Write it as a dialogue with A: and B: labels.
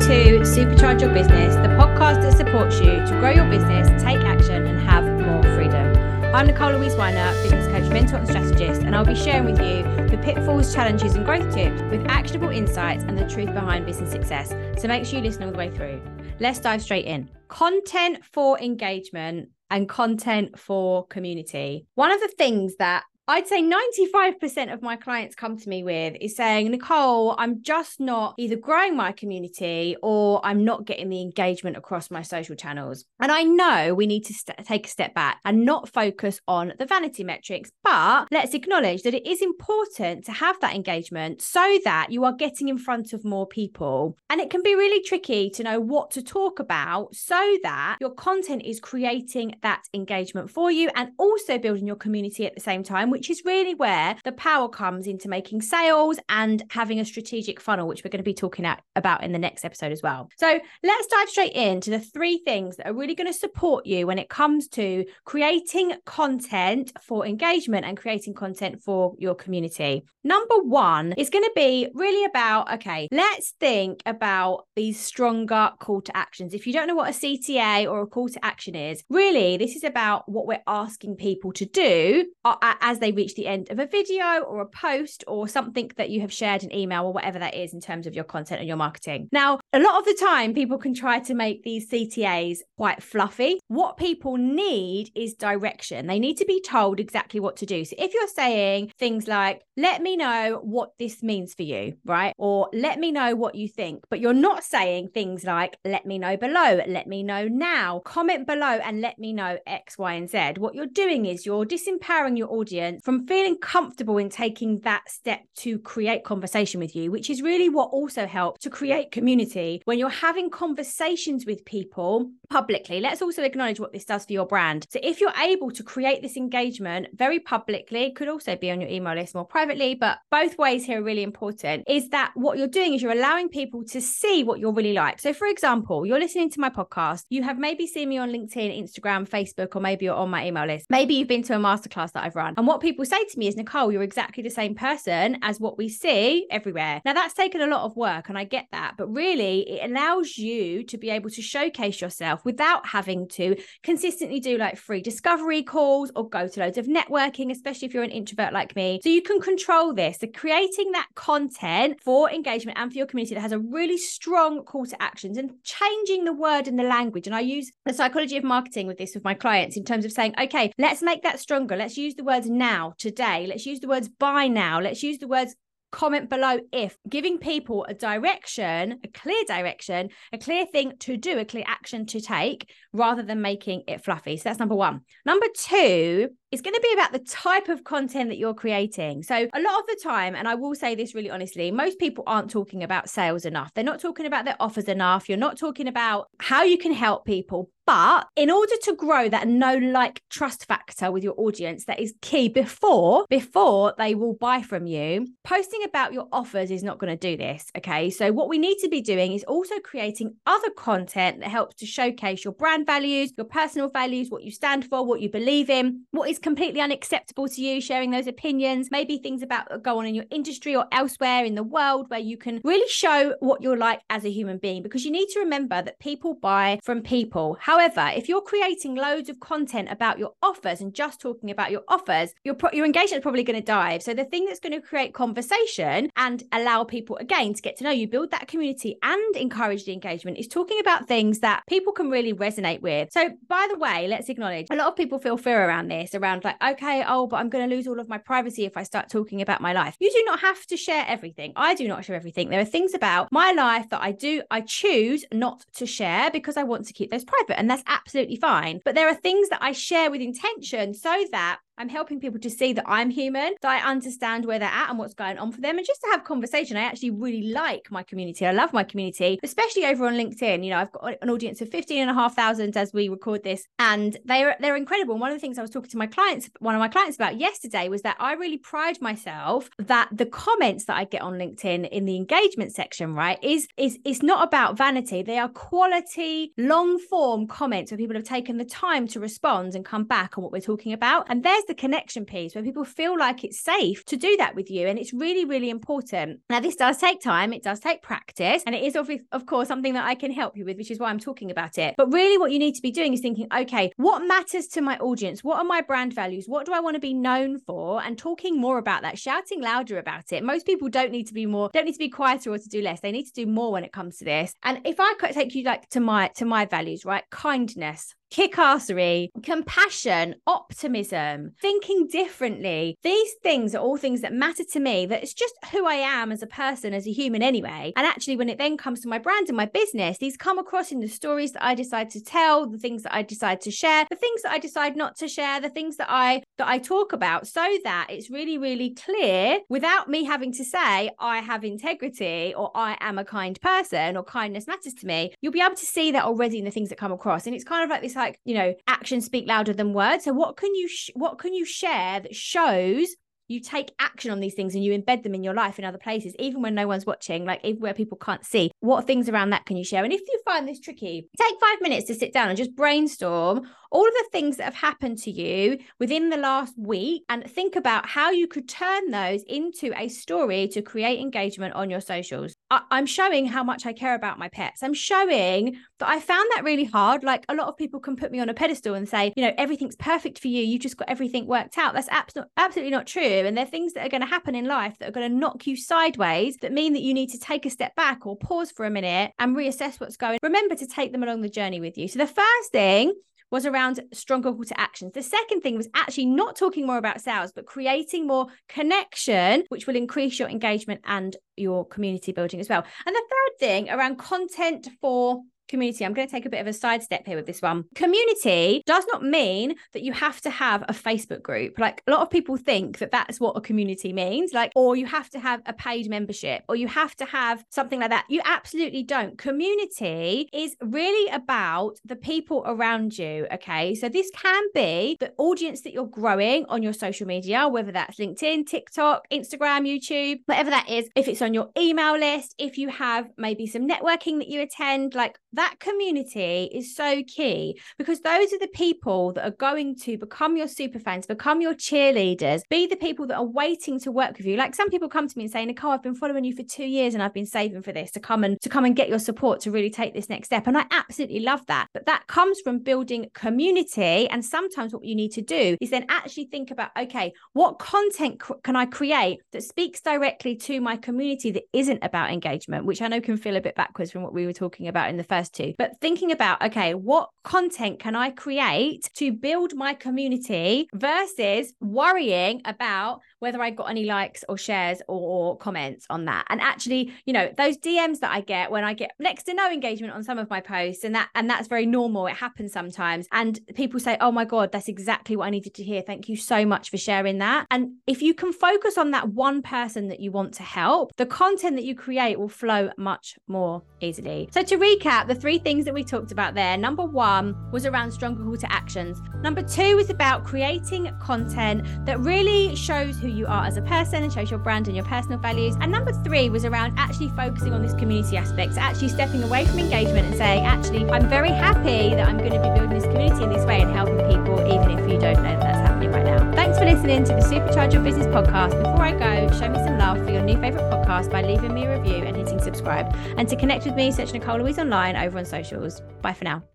A: to Supercharge Your Business, the podcast that supports you to grow your business, take action, and have more freedom. I'm Nicole Louise Weiner, business coach, mentor, and strategist, and I'll be sharing with you the pitfalls, challenges, and growth tips with actionable insights and the truth behind business success. So make sure you listen all the way through. Let's dive straight in. Content for engagement and content for community. One of the things that I'd say 95% of my clients come to me with is saying, Nicole, I'm just not either growing my community or I'm not getting the engagement across my social channels. And I know we need to st- take a step back and not focus on the vanity metrics, but let's acknowledge that it is important to have that engagement so that you are getting in front of more people. And it can be really tricky to know what to talk about so that your content is creating that engagement for you and also building your community at the same time which is really where the power comes into making sales and having a strategic funnel, which we're going to be talking about in the next episode as well. So let's dive straight into the three things that are really going to support you when it comes to creating content for engagement and creating content for your community. Number one is going to be really about okay, let's think about these stronger call to actions. If you don't know what a CTA or a call to action is, really, this is about what we're asking people to do uh, as they reach the end of a video or a post or something that you have shared an email or whatever that is in terms of your content and your marketing. Now, a lot of the time, people can try to make these CTAs quite fluffy. What people need is direction. They need to be told exactly what to do. So if you're saying things like, let me know what this means for you, right? Or let me know what you think, but you're not saying things like, let me know below, let me know now, comment below, and let me know X, Y, and Z. What you're doing is you're disempowering your audience from feeling comfortable in taking that step to create conversation with you, which is really what also helps to create community. When you're having conversations with people publicly. Let's also acknowledge what this does for your brand. So if you're able to create this engagement very publicly, it could also be on your email list more privately, but both ways here are really important, is that what you're doing is you're allowing people to see what you're really like. So for example, you're listening to my podcast, you have maybe seen me on LinkedIn, Instagram, Facebook, or maybe you're on my email list. Maybe you've been to a masterclass that I've run. And what people people say to me is, Nicole, you're exactly the same person as what we see everywhere. Now, that's taken a lot of work, and I get that. But really, it allows you to be able to showcase yourself without having to consistently do like free discovery calls or go to loads of networking, especially if you're an introvert like me. So you can control this. So creating that content for engagement and for your community that has a really strong call to actions and changing the word and the language. And I use the psychology of marketing with this with my clients in terms of saying, okay, let's make that stronger. Let's use the words now now, today. Let's use the words buy now. Let's use the words comment below if giving people a direction, a clear direction, a clear thing to do, a clear action to take rather than making it fluffy. So that's number one. Number two is going to be about the type of content that you're creating. So, a lot of the time, and I will say this really honestly, most people aren't talking about sales enough. They're not talking about their offers enough. You're not talking about how you can help people. But in order to grow that know like trust factor with your audience, that is key before before they will buy from you. Posting about your offers is not going to do this. Okay. So what we need to be doing is also creating other content that helps to showcase your brand values, your personal values, what you stand for, what you believe in, what is completely unacceptable to you, sharing those opinions, maybe things about uh, go on in your industry or elsewhere in the world where you can really show what you're like as a human being because you need to remember that people buy from people. However, if you're creating loads of content about your offers and just talking about your offers, your pro- your engagement is probably going to dive. So the thing that's going to create conversation and allow people again to get to know you, build that community and encourage the engagement is talking about things that people can really resonate with. So by the way, let's acknowledge a lot of people feel fear around this around around like, okay, oh, but I'm going to lose all of my privacy if I start talking about my life. You do not have to share everything. I do not share everything. There are things about my life that I do, I choose not to share because I want to keep those private. And that's absolutely fine. But there are things that I share with intention so that I'm helping people to see that I'm human, that I understand where they're at and what's going on for them, and just to have conversation. I actually really like my community. I love my community, especially over on LinkedIn. You know, I've got an audience of 15 and a half thousand as we record this, and they're they're incredible. And one of the things I was talking to my clients, one of my clients about yesterday was that I really pride myself that the comments that I get on LinkedIn in the engagement section, right, is is it's not about vanity. They are quality, long form comments where people have taken the time to respond and come back on what we're talking about. And there's the connection piece where people feel like it's safe to do that with you. And it's really, really important. Now, this does take time, it does take practice, and it is, of, of course, something that I can help you with, which is why I'm talking about it. But really, what you need to be doing is thinking, okay, what matters to my audience? What are my brand values? What do I want to be known for? And talking more about that, shouting louder about it. Most people don't need to be more, don't need to be quieter or to do less. They need to do more when it comes to this. And if I could take you like to my to my values, right? Kindness, kickassery, compassion, optimism, thinking differently. These things are all things that matter to me, that it's just who I am as a person, as a human anyway. And actually, when it then comes to my brand and my business, these come across in the stories that I decide to tell, the things that I decide to share, the things that I decide not to share, the things that I that I talk about, so that it's really, really clear without me having to say I have integrity or I am a kind person or kindness matters to me. You'll be able to see that already in the things that come across. And it's kind of like this like you know actions speak louder than words so what can you sh- what can you share that shows you take action on these things and you embed them in your life in other places, even when no one's watching, like even where people can't see. What things around that can you share? And if you find this tricky, take five minutes to sit down and just brainstorm all of the things that have happened to you within the last week and think about how you could turn those into a story to create engagement on your socials. I- am showing how much I care about my pets. I'm showing that I found that really hard. Like a lot of people can put me on a pedestal and say, you know, everything's perfect for you. You've just got everything worked out. That's absolutely absolutely not true. And there are things that are going to happen in life that are going to knock you sideways that mean that you need to take a step back or pause for a minute and reassess what's going. Remember to take them along the journey with you. So the first thing was around stronger call to actions. The second thing was actually not talking more about sales, but creating more connection, which will increase your engagement and your community building as well. And the third thing around content for community. I'm going to take a bit of a sidestep here with this one. Community does not mean that you have to have a Facebook group. Like a lot of people think that that's what a community means, like, or you have to have a paid membership or you have to have something like that. You absolutely don't. Community is really about the people around you. Okay. So this can be the audience that you're growing on your social media, whether that's LinkedIn, TikTok, Instagram, YouTube, whatever that is. If it's on your email list, if you have maybe some networking that you attend, like that community is so key because those are the people that are going to become your super fans, become your cheerleaders, be the people that are waiting to work with you. Like some people come to me and say, Nicole, I've been following you for two years and I've been saving for this to come and to come and get your support to really take this next step. And I absolutely love that. But that comes from building community. And sometimes what you need to do is then actually think about, okay, what content cr- can I create that speaks directly to my community that isn't about engagement, which I know can feel a bit backwards from what we were talking about in the first to, but thinking about, okay, what content can I create to build my community versus worrying about whether I got any likes or shares or, comments on that. And actually, you know, those DMs that I get when I get next to no engagement on some of my posts, and that and that's very normal. It happens sometimes. And people say, Oh my God, that's exactly what I needed to hear. Thank you so much for sharing that. And if you can focus on that one person that you want to help, the content that you create will flow much more easily. So to recap, the three things that we talked about there. Number one was around stronger call to actions. Number two is about creating content that really shows who you are as a person and shows your brand and your personal values. And number three was around actually focusing on this community aspect, so actually stepping away from engagement and saying, actually, I'm very happy that I'm going to be building this community in this way and helping people, even if you don't know that that's happening right now. Thanks for listening to the Supercharge Your Business podcast. Before I go, show me some love for your new favorite podcast by leaving me a review and hitting subscribe. And to connect with me, search Nicole Louise online over on socials. Bye for now.